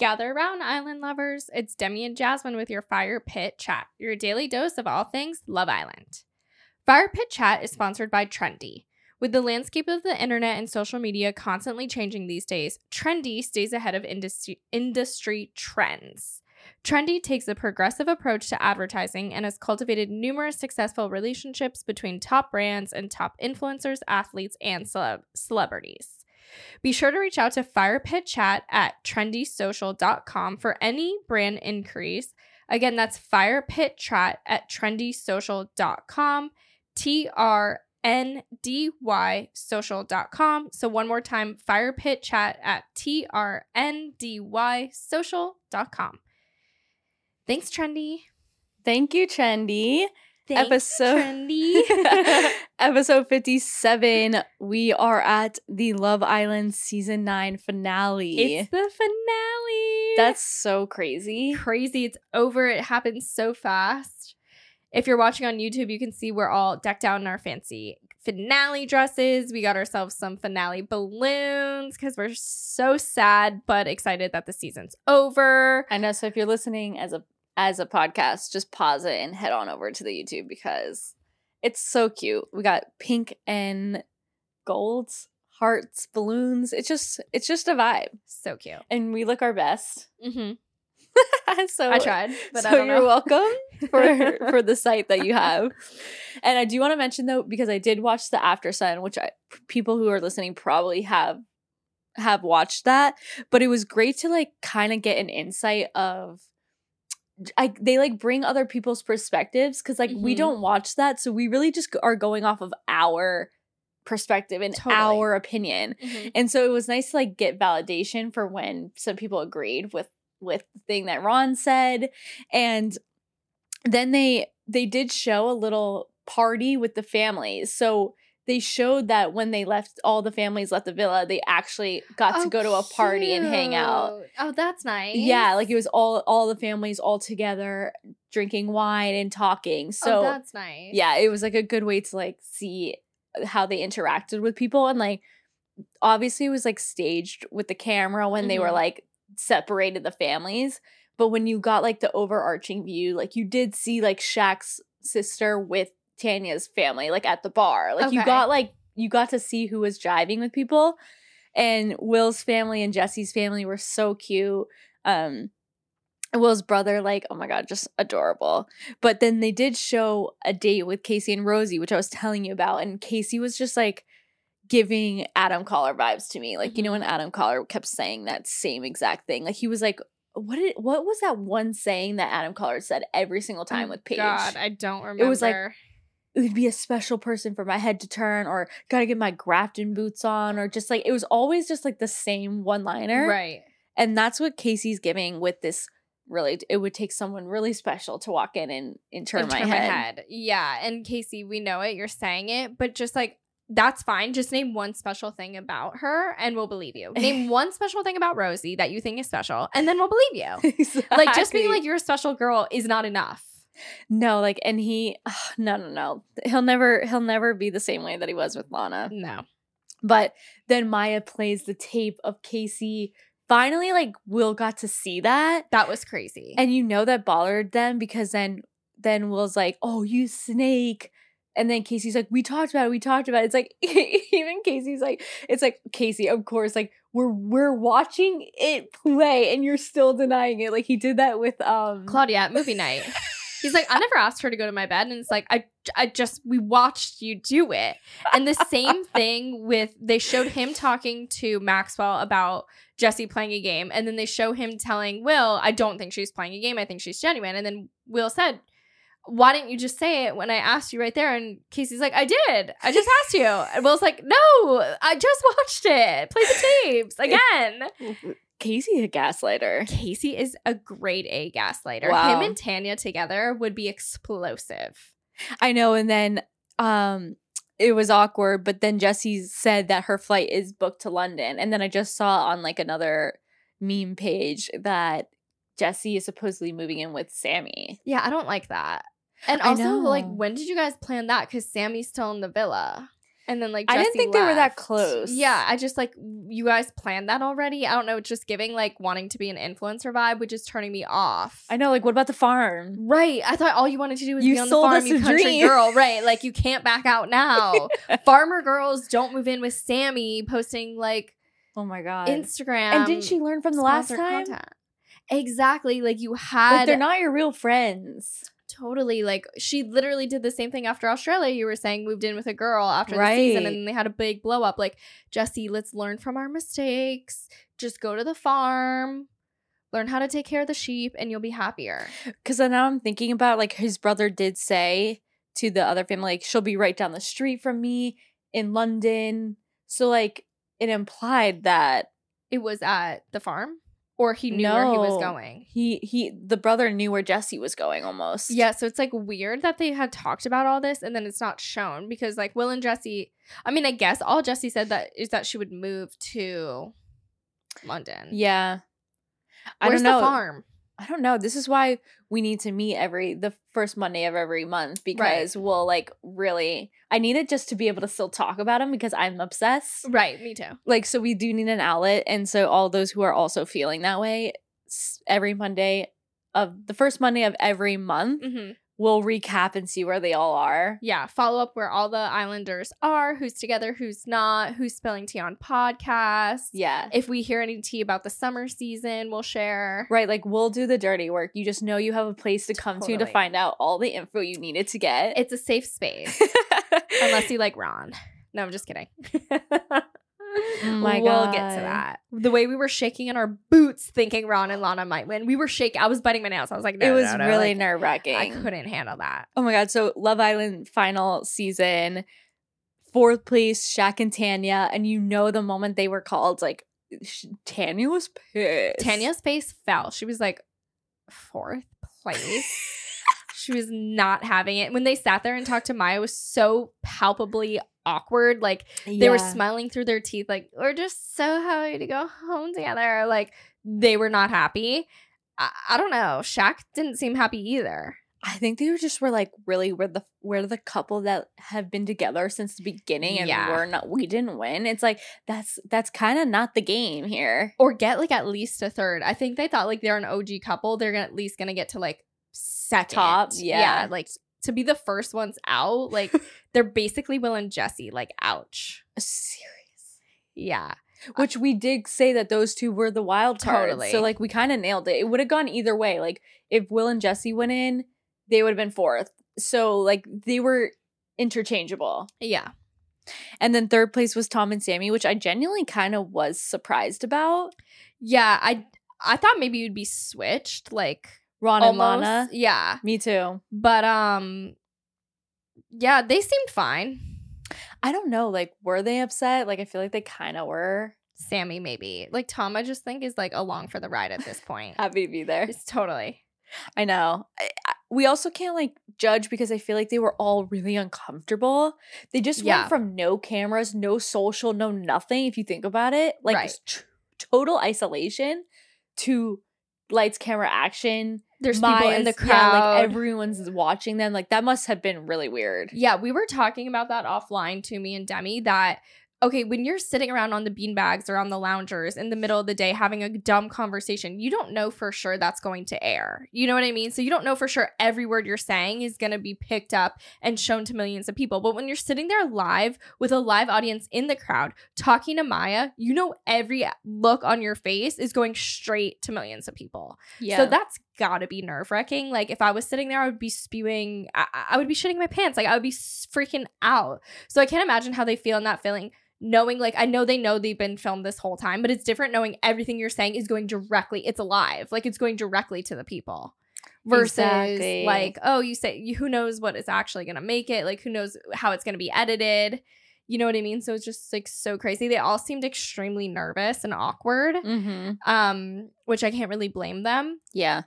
Gather around, island lovers. It's Demi and Jasmine with your Fire Pit Chat, your daily dose of all things Love Island. Fire Pit Chat is sponsored by Trendy. With the landscape of the internet and social media constantly changing these days, Trendy stays ahead of industry, industry trends. Trendy takes a progressive approach to advertising and has cultivated numerous successful relationships between top brands and top influencers, athletes, and celeb- celebrities. Be sure to reach out to Firepit Chat at trendysocial.com for any brand inquiries. Again, that's Firepit Chat at trendysocial.com. T R N D Y social.com. So, one more time, Firepit Chat at T R N D Y social.com. Thanks, Trendy. Thank you, Trendy. Thanks, episode episode 57 we are at the love island season 9 finale it's the finale. that's so crazy crazy. It's over. It happens so fast. If you're watching on YouTube, you can see we're all decked out in our fancy finale dresses. We got ourselves some finale balloons because we're so sad but excited that the season's over. i know so if you're listening as a as a podcast just pause it and head on over to the youtube because it's so cute we got pink and gold hearts balloons it's just it's just a vibe So cute. and we look our best Mm-hmm. so I tried, but so you're welcome for for the site that you have. And I do want to mention though, because I did watch the After Sun, which I people who are listening probably have have watched that, but it was great to like kind of get an insight of I they like bring other people's perspectives because like we Mhm. don't watch that, so we really just are going off of our perspective and Totally. our opinion. Mhm. And so it was nice to like get validation for when some people agreed with with the thing that Ron said. And then they they did show a little party with the families. So they showed that when they left all the families left the villa, they actually got to Oh, go to a party and hang out. Oh, that's nice. Yeah, like it was all all the families all together drinking wine and talking. So oh, that's nice. yeah, it was like a good way to like see how they interacted with people and like obviously it was like staged with the camera when they were Mhm. like separated the families, but when you got like the overarching view, like you did see like Shaq's sister with Tanya's family like at the bar. Like you got like you got to see who was driving with people and Will's family and Jessie's family were so cute. Um Will's brother, like, oh my god, just adorable. But then they did show a date with Casey and Rosie, which I was telling you about, and Casey was just like giving Adam Collard vibes to me. Like, you know, when Adam Collard kept saying that same exact thing. Like he was like, what did what was that one saying that Adam Collard said every single time Oh, with Paige? God, I don't remember. It was like, it would be a special person for my head to turn, or gotta get my Grafton boots on, or just like it was always just like the same one liner. right. And that's what Casey's giving with this really it would take someone really special to walk in and, and turn, And my, turn head. Yeah, and Casey, we know it. You're saying it, but just like that's fine. Just name one special thing about her, and we'll believe you. Name one special thing about Rosie that you think is special, and then we'll believe you. Like just being like you're a special girl is not enough. No like and he ugh, no no no he'll never he'll never be the same way that he was with lana No. but then maya plays the tape of casey finally like will got to see that That was crazy. and you know that bothered them because then then will's like oh you snake and then Casey's like, we talked about it, we talked about it. It's like even Casey's like, it's like Casey, of course, like we're we're watching it play and you're still denying it. Like he did that with um Claudia at movie night. He's like, I never asked her to go to my bed, and it's like, I, I just we watched you do it, and the same thing with they showed him talking to Maxwell about Jessie playing a game, and then they show him telling Will, I don't think she's playing a game, I think she's genuine, and then Will said, Why didn't you just say it when I asked you right there? And Casey's like, I did, I just asked you, and Will's like, No, I just watched it, play the tapes again. Casey a gaslighter. Casey is a grade A gaslighter. Wow. Him and Tanya together would be explosive. I know, and then um it was awkward, but then Jessie said that her flight is booked to London. And then I just saw on like another meme page that Jessie is supposedly moving in with Samie. Yeah, I don't like that. And I also, like, when did you guys plan that? Because Samie's still in the villa. And then like I didn't think they were that close. Yeah, I just like you guys planned that already. I don't know, it's just giving like wanting to be an influencer vibe, which is turning me off. I know. Like, what about the farm? Right. I thought all you wanted to do was You be on the farm, you country dream. girl. Right. Like you can't back out now. Farmer girls don't move in with Samie posting like Oh my god. Instagram. and didn't she learn from the last time? content. Exactly. Like you had Like, they're not your real friends. Totally like she literally did the same thing after Australia. You were saying moved in with a girl after the season and they had a big blow up. Like, Jessie, let's learn from our mistakes. Just go to the farm, learn how to take care of the sheep, and you'll be happier. Because I now I'm thinking about like his brother did say to the other family, like she'll be right down the street from me in London. So like it implied that It was at the farm, or he knew where he was going. he he the brother knew where Jessie was going almost. Yeah, so it's like weird that they had talked about all this and then it's not shown because like Will and Jessie, I mean, I guess all Jessie said that is that she would move to London. Yeah. I Where's don't know. the farm? I don't know. This is why we need to meet every the first Monday of every month because we'll like really I need it just to be able to still talk about them because I'm obsessed. Right, me too. Like so we do need an outlet and so all those who are also feeling that way every Monday of the first Monday of every month hmm we'll recap and see where they all are. Yeah, follow up where all the Islanders are, who's together, who's not, who's spilling tea on podcasts. Yeah. If we hear any tea about the summer season, we'll share. Right, like we'll do the dirty work. You just know you have a place to come to to find out all the info you needed to get. It's a safe space. Unless you like Ron. No, I'm just kidding. Oh my we'll get to that. The way we were shaking in our boots thinking Ron and Lana might win. We were shaking. I was biting my nails. I was like, no, it was no, no. really Like, nerve wracking. I couldn't handle that. Oh my god! So Love Island final season, fourth place, Shaq and Tanya, and you know the moment they were called, like sh- Tanya was pissed. Tanya's face fell. She was like, fourth place. she was not having it. When they sat there and talked to Maya, it was so palpably awkward. Like they were smiling through their teeth, like, we're just so happy to go home together. Like they were not happy. I, I don't know. Shaq didn't seem happy either. I think they were just were like really we're the we're the couple that have been together since the beginning, and Yeah. we're not we didn't win. It's like that's that's kind of not the game here. Or get like at least a third. I think they thought like they're an OG couple. They're gonna, at least going to get to like second. Top, yeah. Like to be the first ones out. Like they're basically Will and Jessie. Like, ouch. Uh, serious. Yeah. Uh, which we did say that those two were the wild cards. Totally. So like we kind of nailed it. It would have gone either way. Like if Will and Jessie went in, they would have been fourth. So like they were interchangeable. Yeah. And then third place was Tom and Samie, which I genuinely kind of was surprised about. Yeah. I I thought maybe you'd be switched. Like Ron and. Lana. Yeah. Me too. But um yeah, they seemed fine. I don't know. Like, were they upset? Like, I feel like they kind of were Samie maybe. Like Tom, I just think is like along for the ride at this point. happy to be there. It's totally. I know. I, I- we also can't like judge because I feel like they were all really uncomfortable. They just Yeah. went from no cameras, no social, no nothing. If you think about it, like Right. t- total isolation to lights, camera, action. There's people in the Maya's- yeah, crowd. like everyone's watching them. Like that must have been really weird. Yeah, we were talking about that offline to me and Demi that okay, when you're sitting around on the beanbags or on the loungers in the middle of the day having a dumb conversation, you don't know for sure that's going to air. You know what I mean? So you don't know for sure every word you're saying is going to be picked up and shown to millions of people. But when you're sitting there live with a live audience in the crowd talking to Maya, you know every look on your face is going straight to millions of people. Yeah. So that's gotta be nerve wracking. Like if I was sitting there, I would be spewing. I, I would be shitting my pants. Like I would be freaking out. So I can't imagine how they feel in that feeling. Knowing, like, I know they know they've been filmed this whole time, but it's different knowing everything you're saying is going directly. It's alive, like it's going directly to the people. Versus, Exactly. like, oh, you say, who knows what is actually gonna make it? Like, who knows how it's gonna be edited? You know what I mean? So it's just like so crazy. They all seemed extremely nervous and awkward, mm-hmm. um, which I can't really blame them Yeah.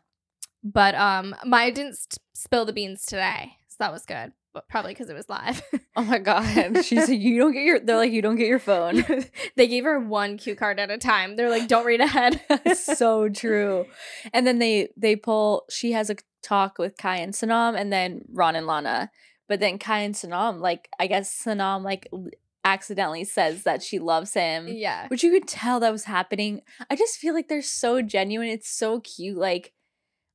but um maya didn't st- spill the beans today so that was good probably because it was live Oh my god. She said you don't get your. They're like you don't get your phone. they gave her one cue card at a time they're like don't read ahead so true. And then they they pull. She has a talk with Kai and Sanam, and then Ron and Lana. But then Kai and Sanam, like I guess Sanam, like accidentally says that she loves him. Yeah. Which you could tell that was happening. I just feel like they're so genuine. It's so cute. Like,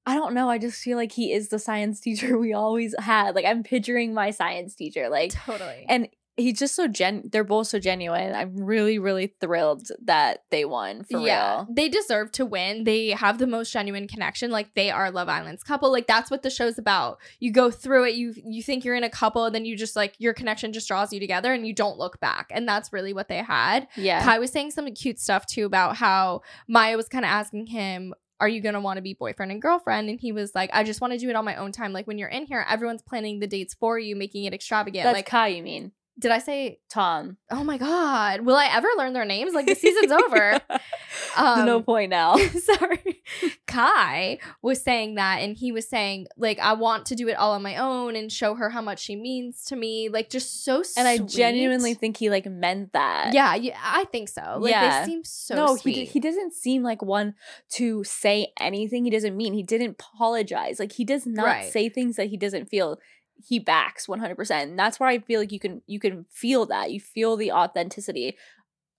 I don't know. I just feel like he is the science teacher we always had. Like, I'm picturing my science teacher. Like, Totally. and he's just so gen they're both so genuine. I'm really, really thrilled that they won for real. They deserve to win. They have the most genuine connection. Like they are Love Island's couple. Like that's what the show's about. You go through it, you you think you're in a couple, and then you just like your connection just draws you together and you don't look back. And that's really what they had. Yeah. Kai was saying some cute stuff too about how Maya was kind of asking him, Are you gonna want to be boyfriend and girlfriend? And he was like, I just want to do it on my own time. Like when you're in here, everyone's planning the dates for you, making it extravagant. That's like Kai, you mean? Did I say Tom. oh my god, will I ever learn their names? Like the season's over. There's no Um, point now. sorry kai was saying that and he was saying like i want to do it all on my own and show her how much she means to me like just so And I sweet. genuinely think he like meant that. yeah, yeah i think so like Yeah. they seem so no, sweet he he doesn't seem like one to say anything he doesn't mean. He didn't apologize. Like he does not Right. say things that he doesn't feel. He backs 100%. And that's where I feel like you can you can feel that. You feel the authenticity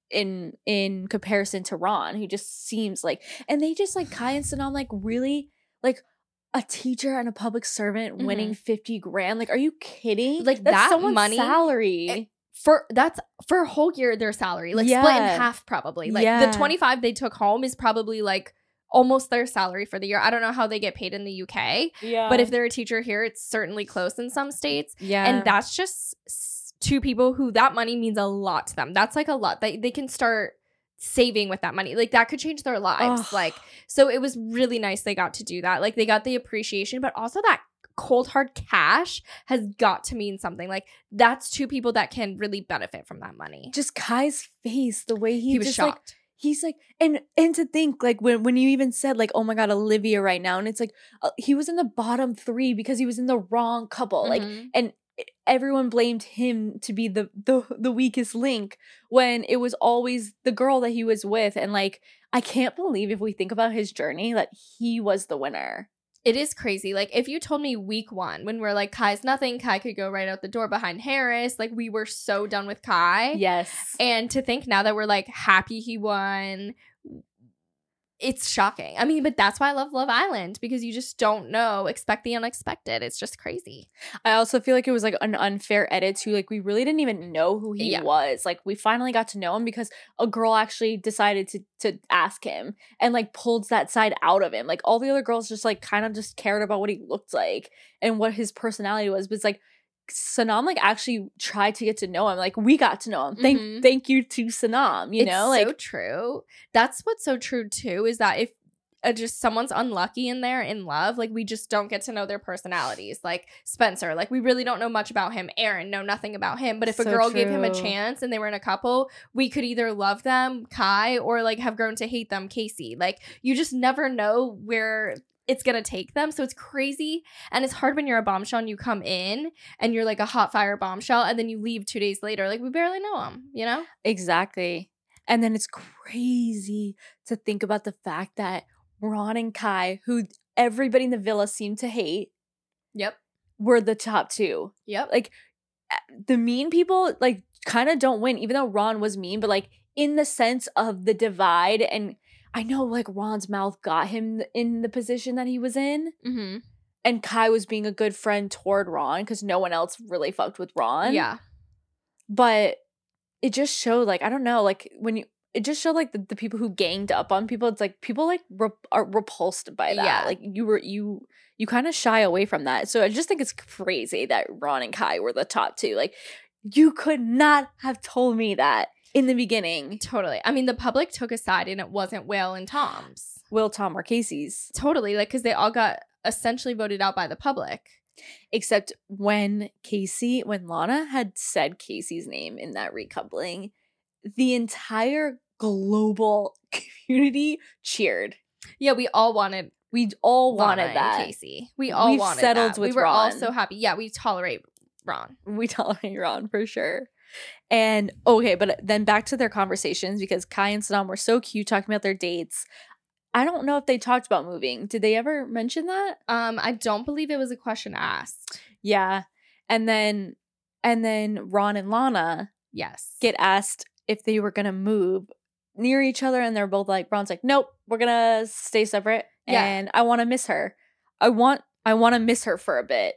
in in comparison to Ron, who just seems like and they just like Kai and Sanam like really like a teacher and a public servant winning 50 grand. Like, are you kidding? Mm-hmm. Like, That's that someone's money- salary. for that's for a whole year their salary like split in half probably like Yeah. the 25 they took home is probably like almost their salary for the year. I don't know how they get paid in the uk yeah. but if they're a teacher here it's certainly close in some states. Yeah. and that's just two people who that money means a lot to them. That's like a lot. They, they can start saving with that money. Like that could change their lives. Ugh. like so it was really nice they got to do that. Like they got the appreciation but also that cold hard cash has got to mean something. Like that's two people that can really benefit from that money. Just Kai's face, the way he, he, was just like shocked he's like and and to think like when when you even said like oh my god Olivia right now and it's like uh, he was in the bottom 3 because he was in the wrong couple like Mhm. and everyone blamed him to be the the the weakest link when it was always the girl that he was with and like I can't believe if we think about his journey that he was the winner. It is crazy like if you told me week one when we're like kai's nothing kai could go right out the door behind haris like we were so done with kai Yes. And to think now that we're like happy he won, it's shocking. I mean, but that's why I love Love Island because you just don't know, expect the unexpected. It's just crazy. I also feel like it was like an unfair edit too. Like we really didn't even know who he Yeah. was. Like we finally got to know him because a girl actually decided to to ask him and like pulled that side out of him. Like all the other girls just like kind of just cared about what he looked like and what his personality was. But it's like Sanam like actually tried to get to know him. Like we got to know him. Thank Mhm. thank you to Sanam. You it's know, so like true. That's what's so true too is that if uh, just someone's unlucky in there in love, like we just don't get to know their personalities. Like Spencer, like we really don't know much about him. Aaron, know nothing about him. But if a So girl gave him a chance and they were in a couple, we could either love them, Kai, or like have grown to hate them, Casey. Like you just never know where it's gonna take them. So it's crazy. And it's hard when you're a bombshell and you come in and you're like a hot fire bombshell and then you leave two days later. Like we barely know them, you know? exactly. And then it's crazy to think about the fact that Ron and Kai, who everybody in the villa seemed to hate, Yep. were the top two. Yep. like the mean people like kind of don't win even though ron was mean but like in the sense of the divide and i know like ron's mouth got him in the position that he was in Mm-hmm. and kai was being a good friend toward ron because no one else really fucked with ron Yeah. but it just showed like i don't know like when you it just showed like the, the people who ganged up on people it's like people like rep- are repulsed by that Yeah. like you were you you kind of shy away from that so i just think it's crazy that ron and kai were the top two like you could not have told me that in the beginning Totally. I mean, the public took a side and it wasn't Will and Tom's. will tom or casey's Totally. Like, because they all got essentially voted out by the public. except when casey when lana had said casey's name in that recoupling the entire global community cheered Yeah, we all wanted we all wanted and that Casey. We all We've wanted settled that. with we were all so happy. Yeah, we tolerate Ron. we tolerate Ron for sure. And okay, but then back to their conversations because Kai and Sanam were so cute talking about their dates. I don't know if they talked about moving. Did they ever mention that? Um, I don't believe it was a question asked. Yeah. And then and then Ron and Lana Yes. get asked if they were gonna move near each other, and they're both like, Ron's like, nope, we're gonna stay separate, Yeah. and I want to miss her. I want, I want to miss her for a bit.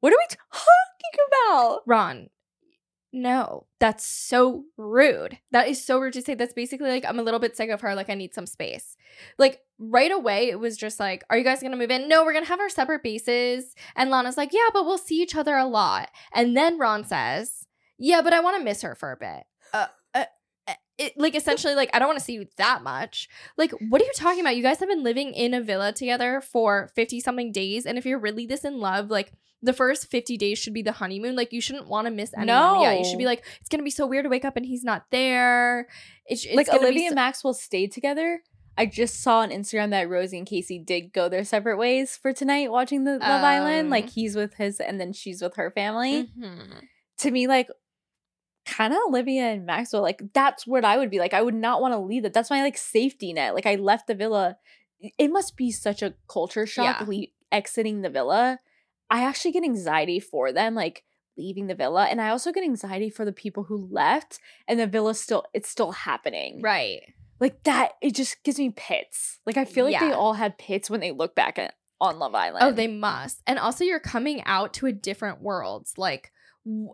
What are we talking about? Ron. No, that's so rude. That is so rude to say. That's basically like I'm a little bit sick of her. Like I need some space. Like right away, it was just like, "Are you guys gonna move in?" No, we're gonna have our separate bases. And Lana's like, "Yeah, but we'll see each other a lot." And then Ron says, "Yeah, but I want to miss her for a bit." Uh, it, like essentially, like I don't want to see you that much. Like, what are you talking about? You guys have been living in a villa together for fifty something days, and if you're really this in love, like the first 50 days should be the honeymoon. Like you shouldn't want to miss anyone. Yeah, you should be like, it's gonna be so weird to wake up and he's not there. It's, it's like Olivia so- and Maxwell stayed together. I just saw on Instagram that Rosie and Casey did go their separate ways for tonight watching the Love Island. Oh. Like he's with his and then she's with her family. Mhm. To me, like kind of Olivia and Maxwell, like that's what I would be like. I would not want to leave that. That's my like safety net. Like I left the villa. It must be such a culture shock Yeah. le- exiting the villa. I actually get anxiety for them, like leaving the villa, and I also get anxiety for the people who left and the villa still it's still happening Right. like that it just gives me pits like i feel like they all had pits when they look back at on love oh, island Oh, they must. And also, you're coming out to a different world. Like,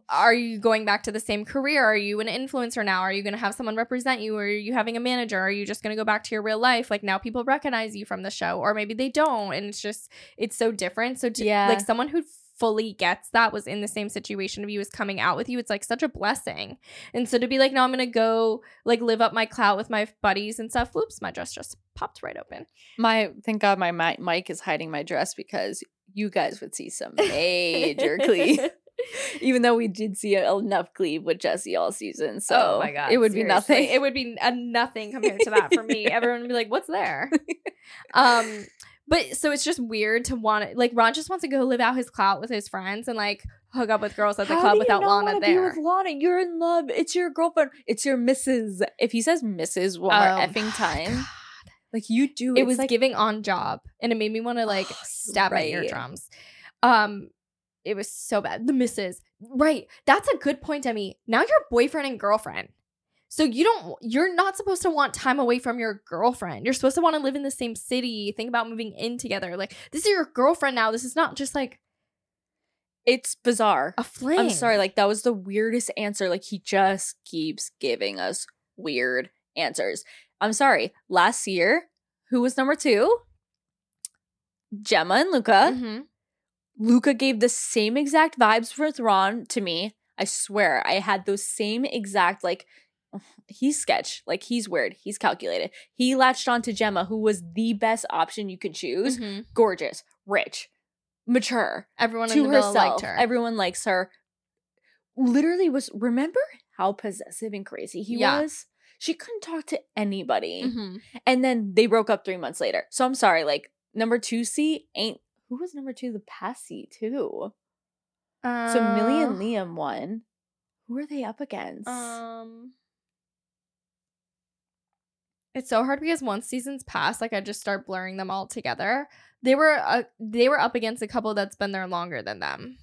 are you going back to the same career? Are you an influencer now? Are you going to have someone represent you? Or are you having a manager? Are you just going to go back to your real life? Like, now people recognize you from the show, or maybe they don't. And it's just, it's so different. So, to, Yeah. like, someone who fully gets that was in the same situation of you is coming out with you it's like such a blessing and so to be like no i'm gonna go like live up my clout with my buddies and stuff whoops my dress just popped right open my thank god my mic is hiding my dress because you guys would see some major cleave even though we did see enough cleave with jessie all season so oh my god, it would be nothing It would be a nothing compared to that for me. Everyone would be like, "What's there?" um, but so it's just weird to want to like Ron just wants to go live out his clout with his friends and like hook up with girls at the How club without Lana wanna be there. with Lana, you're in love. It's your girlfriend. It's your Mrs. If he says Mrs. one more Oh effing time, God. like you do, It was like, giving on job, and it made me want to like stab my right. eardrums. Um, it was so bad. The misses, right? That's a good point, Demi. Now you're boyfriend and girlfriend. So you don't you're not supposed to want time away from your girlfriend. You're supposed to want to live in the same city, think about moving in together. Like this is your girlfriend now. This is not just like it's bizarre. a fling. I'm sorry, like that was the weirdest answer. Like he just keeps giving us weird answers. I'm sorry. Last year, who was number two? Gemma and Luca. Mhm. Luca gave the same exact vibes for Ron to me. I swear, I had those same exact like. He's sketch, like he's weird, he's calculated. He latched on to Gemma, who was the best option you could choose. Mhm. Gorgeous, rich, mature, Everyone in to the herself. liked her. Everyone likes her. Literally was remember how possessive and crazy he Yeah. was? She couldn't talk to anybody. Mhm. And then they broke up three months later. So I'm sorry, like number two C ain't who was number two the past seat too? So Millie and Uh, Liam won. Who are they up against? Um, it's so hard because once seasons pass, like I just start blurring them all together. They were uh, they were up against a couple that's been there longer than them.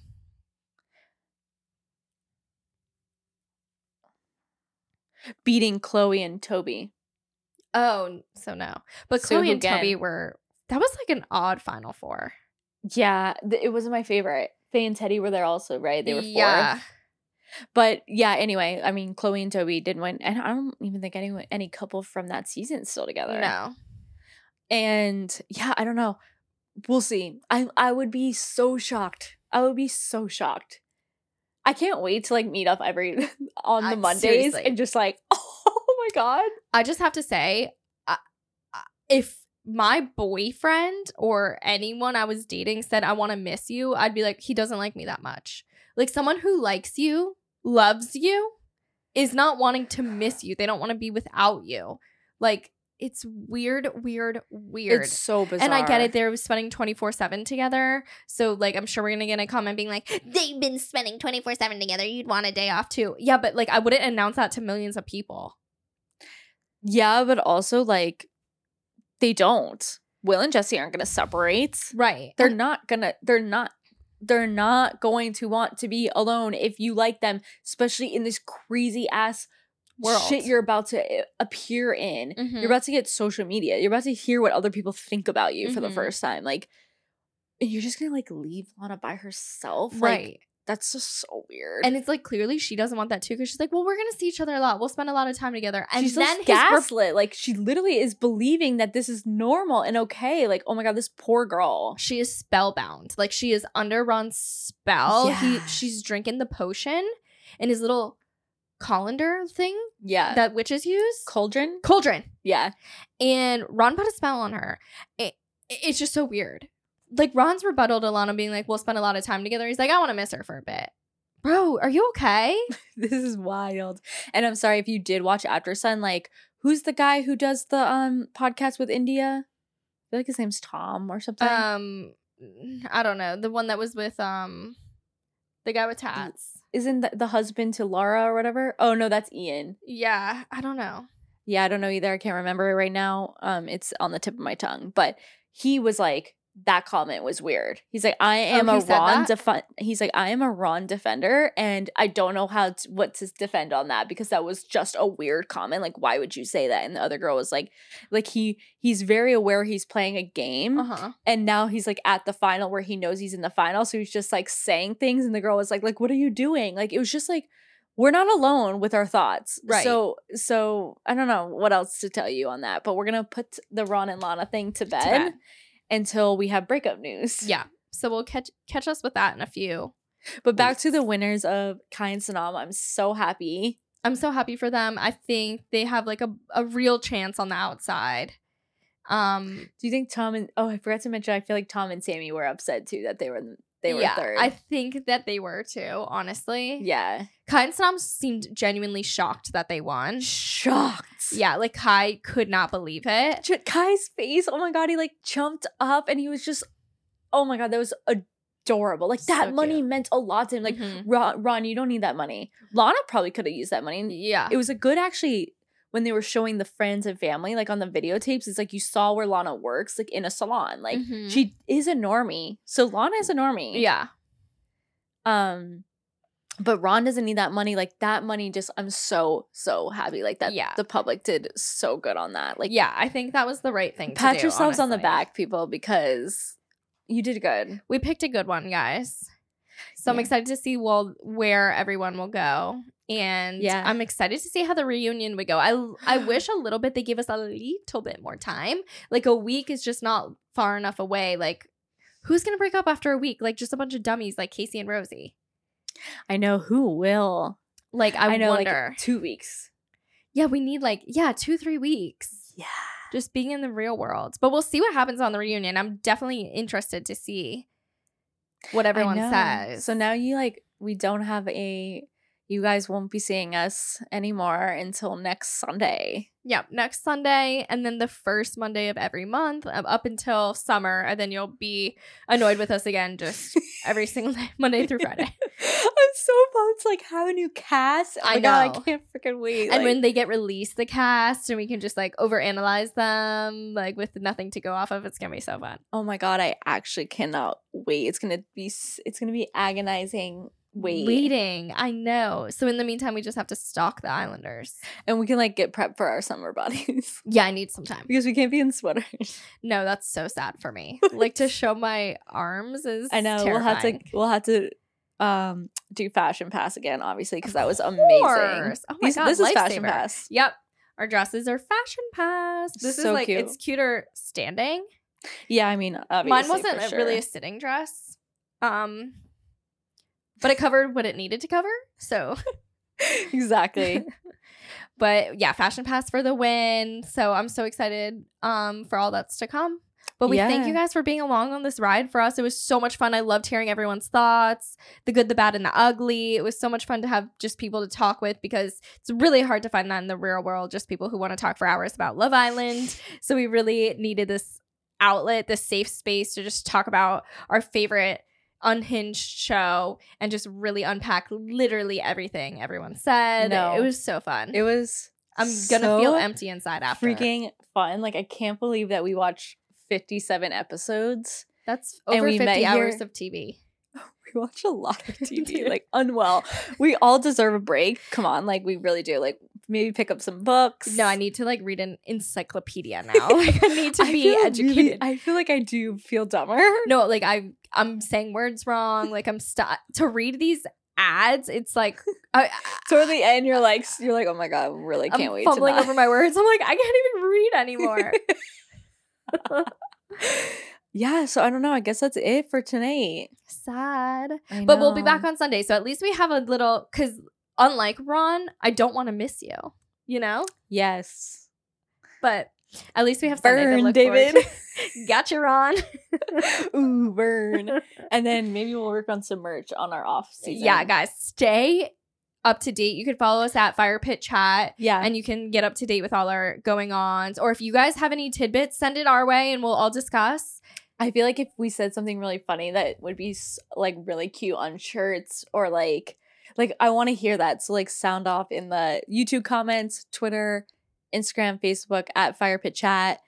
Beating Chloe and Toby. Oh, so no, but So Chloe and Toby were that was like an odd final four. Yeah, th- it wasn't my favorite. Faye and Teddy were there also, right? They were fourth. yeah. But yeah, anyway, I mean, Chloe and Toby didn't win, and I don't even think any any couple from that season is still together. No, and yeah, I don't know. We'll see. I I would be so shocked. I would be so shocked. I can't wait to like meet up every on the I- Mondays seriously. and just like, oh my god. I just have to say, if my boyfriend or anyone I was dating said I want to miss you, I'd be like, he doesn't like me that much. Like someone who likes you, loves you, is not wanting to miss you. They don't want to be without you. Like it's weird, weird, weird. It's so bizarre. and I get it. They're spending 24 7 together. So, like, I'm sure we're going to get a comment being like, they've been spending 24 7 together. You'd want a day off too. Yeah, but like, I wouldn't announce that to millions of people. Yeah, but also like they don't. Will and Jessie aren't gonna separate. Right. They're not gonna they're not they're not going to want to be alone if you like them, especially in this crazy ass World. shit you're about to uh, appear in. Mhm. You're about to get social media. You're about to hear what other people think about you for the Mhm. first time. Like, and you're just gonna like leave Lana by herself. Like, right. That's just so weird. And it's like clearly she doesn't want that too because she's like, well, we're gonna see each other a lot. We'll spend a lot of time together. And she's then so his rep- gaslit. like she literally is believing that this is normal and okay. Like, oh my god, this poor girl. she is spellbound. Like she is under Ron's spell. He Yeah. she's drinking the potion in his little colander thing Yeah. that witches use. cauldron. Cauldron. Yeah. And Ron put a spell on her. It, it's just so weird. Like Ron's rebuttal to Lana being like, we'll spend a lot of time together. He's like, I want to miss her for a bit. Bro, are you okay? this is wild. And I'm sorry if you did watch After Sun. Like, who's the guy who does the um podcast with India? I feel like his name's Tom or something. Um, I don't know. The one that was with um, the guy with tats. Isn't that the husband to Laura or whatever? Oh no, that's Iain. Yeah, I don't know. Yeah, I don't know either. I can't remember it right now. Um, it's on the tip of my tongue. But he was like, that comment was weird. He's like, I am Oh, a Ron that? defend. He's like, I am a Ron defender, and I don't know how to, what to defend on that because that was just a weird comment. Like, why would you say that? And the other girl was like, like he he's very aware he's playing a game, Uh huh. and now he's like at the final where he knows he's in the final, so he's just like saying things, and the girl was like, like, what are you doing? Like, it was just like. We're not alone with our thoughts. Right. So so I don't know what else to tell you on that, but we're gonna put the Ron and Lana thing to bed, bed. Until we have breakup news. Yeah. So we'll catch catch us with that in a few. But back to the winners of Kai and Sanam, I'm so happy. I'm so happy for them. I think they have like a, a real chance on the outside. Um Do you think Tom and oh I forgot to mention I feel like Tom and Samie were upset too that they were they were yeah, third. I think that they were too, honestly. yeah. Kai and Sanam seemed genuinely shocked that they won. Shocked. Yeah, like Kai could not believe it. Kai's face, oh my god, he like jumped up and he was just oh my god, that was adorable. Like that So money cute. meant a lot to him. Like Mhm. Ron, Ron, you don't need that money. Lana probably could have used that money. yeah. It was a good actually when they were showing the friends and family, like on the videotapes, it's like you saw where Lana works, like in a salon. Like Mhm. she is a normie. So Lana is a normie. yeah. Um but Ron doesn't need that money. Like that money just I'm so, so happy. Like that Yeah. the public did so good on that. Like yeah, I think that was the right thing pat to do. yourselves on the back, people, because you did good. We picked a good one, guys. So I'm excited to see well where everyone will go. And Yeah. I'm excited to see how the reunion would go. I I wish a little bit they gave us a little bit more time. Like a week is just not far enough away. Like who's gonna break up after a week? Like just a bunch of dummies like Casey and Rosie. I know who will. Like I, I, know wonder. like two weeks. yeah, we need like yeah, two, three weeks. Yeah. Just being in the real world. But we'll see what happens on the reunion. I'm definitely interested to see what everyone says. So now you like we don't have a you guys won't be seeing us anymore until next Sunday. Yeah, next Sunday, and then the first Monday of every month um, up until summer, and then you'll be annoyed with us again just every single day, Monday through Friday. I'm so pumped to like have a new cast. Oh I my God, know. I can't freaking wait. and like- when they get released, the cast, and we can just like overanalyze them, like with nothing to go off of, it's gonna be so fun. oh my god, I actually cannot wait. It's gonna be it's gonna be agonizing. Wait, Waiting, I know. So in the meantime, we just have to stalk the Islanders. and we can like get prepped for our summer bodies Yeah, I need some time. because we can't be in sweaters. No, that's so sad for me. like to show my arms is. I know we'll have to we'll have to um do fashion pass again, obviously, because that was amazing. Oh my These- god, this is fashion pass. Yep. Our dresses are fashion pass. This is like cute. it's cuter standing. Yeah, I mean, obviously, Mine wasn't a- really a sitting dress. Um but it covered what it needed to cover. So exactly. but yeah, fashion pass for the win. So I'm so excited um for all that's to come. But we thank you guys for being along on this ride for us. It was so much fun. I loved hearing everyone's thoughts, the good, the bad, and the ugly. It was so much fun to have just people to talk with because it's really hard to find that in the real world, just people who want to talk for hours about Love Island. So we really needed this outlet, this safe space to just talk about our favorite unhinged show and just really unpack literally everything everyone said. No. It was so fun. It was. I'm gonna feel empty inside after. Freaking fun! Like I can't believe that we watched 57 episodes. That's and over we met 50 hours here- of TV. we watch a lot of TV, like unwell. We all deserve a break. Come on, like we really do. Like maybe pick up some books. No, I need to like read an encyclopedia now. Like I need to I be educated. really- I feel like I do feel dumber. no, like I I'm saying words wrong. Like I'm stuck to read these ads. It's like I, Toward the end, you're like, you're like, oh my god, really I'm can't wait. fumbling to over my words. I'm like I can't even read anymore. yeah, so I don't know. I guess that's it for tonight. Sad. But we'll be back on Sunday. So at least we have a little cuz unlike Ron, I don't want to miss you, you know? Yes. But at least we have Burn, David. Gotcha, Ron. Ooh, burn. And then maybe we'll work on some merch on our off season. yeah, guys, stay up to date. You can follow us at Fire Pit Chat Yeah. and you can get up to date with all our going ons. Or if you guys have any tidbits, send it our way and we'll all discuss. I feel like if we said something really funny that would be like really cute on shirts or like like I want to hear that. So like sound off in the YouTube comments, Twitter, Instagram, Facebook at Fire Pit Chat.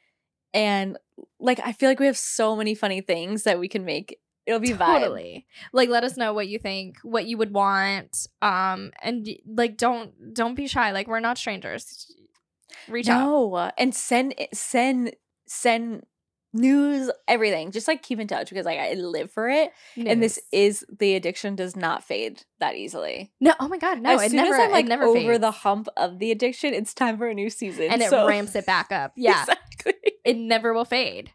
And like I feel like we have so many funny things that we can make. It'll be vibe. totally. Like let us know what you think, what you would want. Um and like don't don't be shy. Like we're not strangers. Reach out. No, and send send send news, everything. Just like keep in touch because like I live for it. And this is the addiction does not fade that easily. No, oh my god, no, as it soon never as I'm like never over fades. the hump of the addiction, it's time for a new season. and it ramps it back up. Yeah. exactly. It never will fade.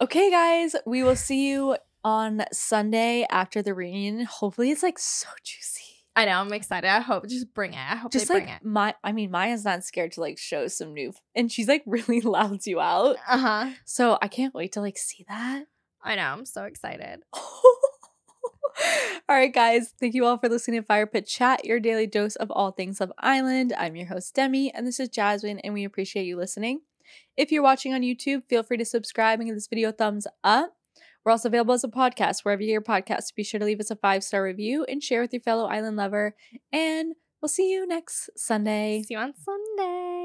Okay, guys, we will see you on Sunday after the reunion. Hopefully, it's like so juicy. I know, I'm excited. I hope just bring it. I hope Just they like bring it. my, I mean, Maya's not scared to like show some new, and she's like really louds you out. Uh-huh. So I can't wait to like see that. I know, I'm so excited. all right, guys. Thank you all for listening to Fire Pit Chat, your daily dose of all things Love Island. I'm your host, Demi, and this is Jasmine, and we appreciate you listening. If you're watching on YouTube, feel free to subscribe and give this video a thumbs up. We're also available as a podcast wherever you your podcasts. Be sure to leave us a five star review and share with your fellow island lover. And we'll see you next Sunday. See you on Sunday.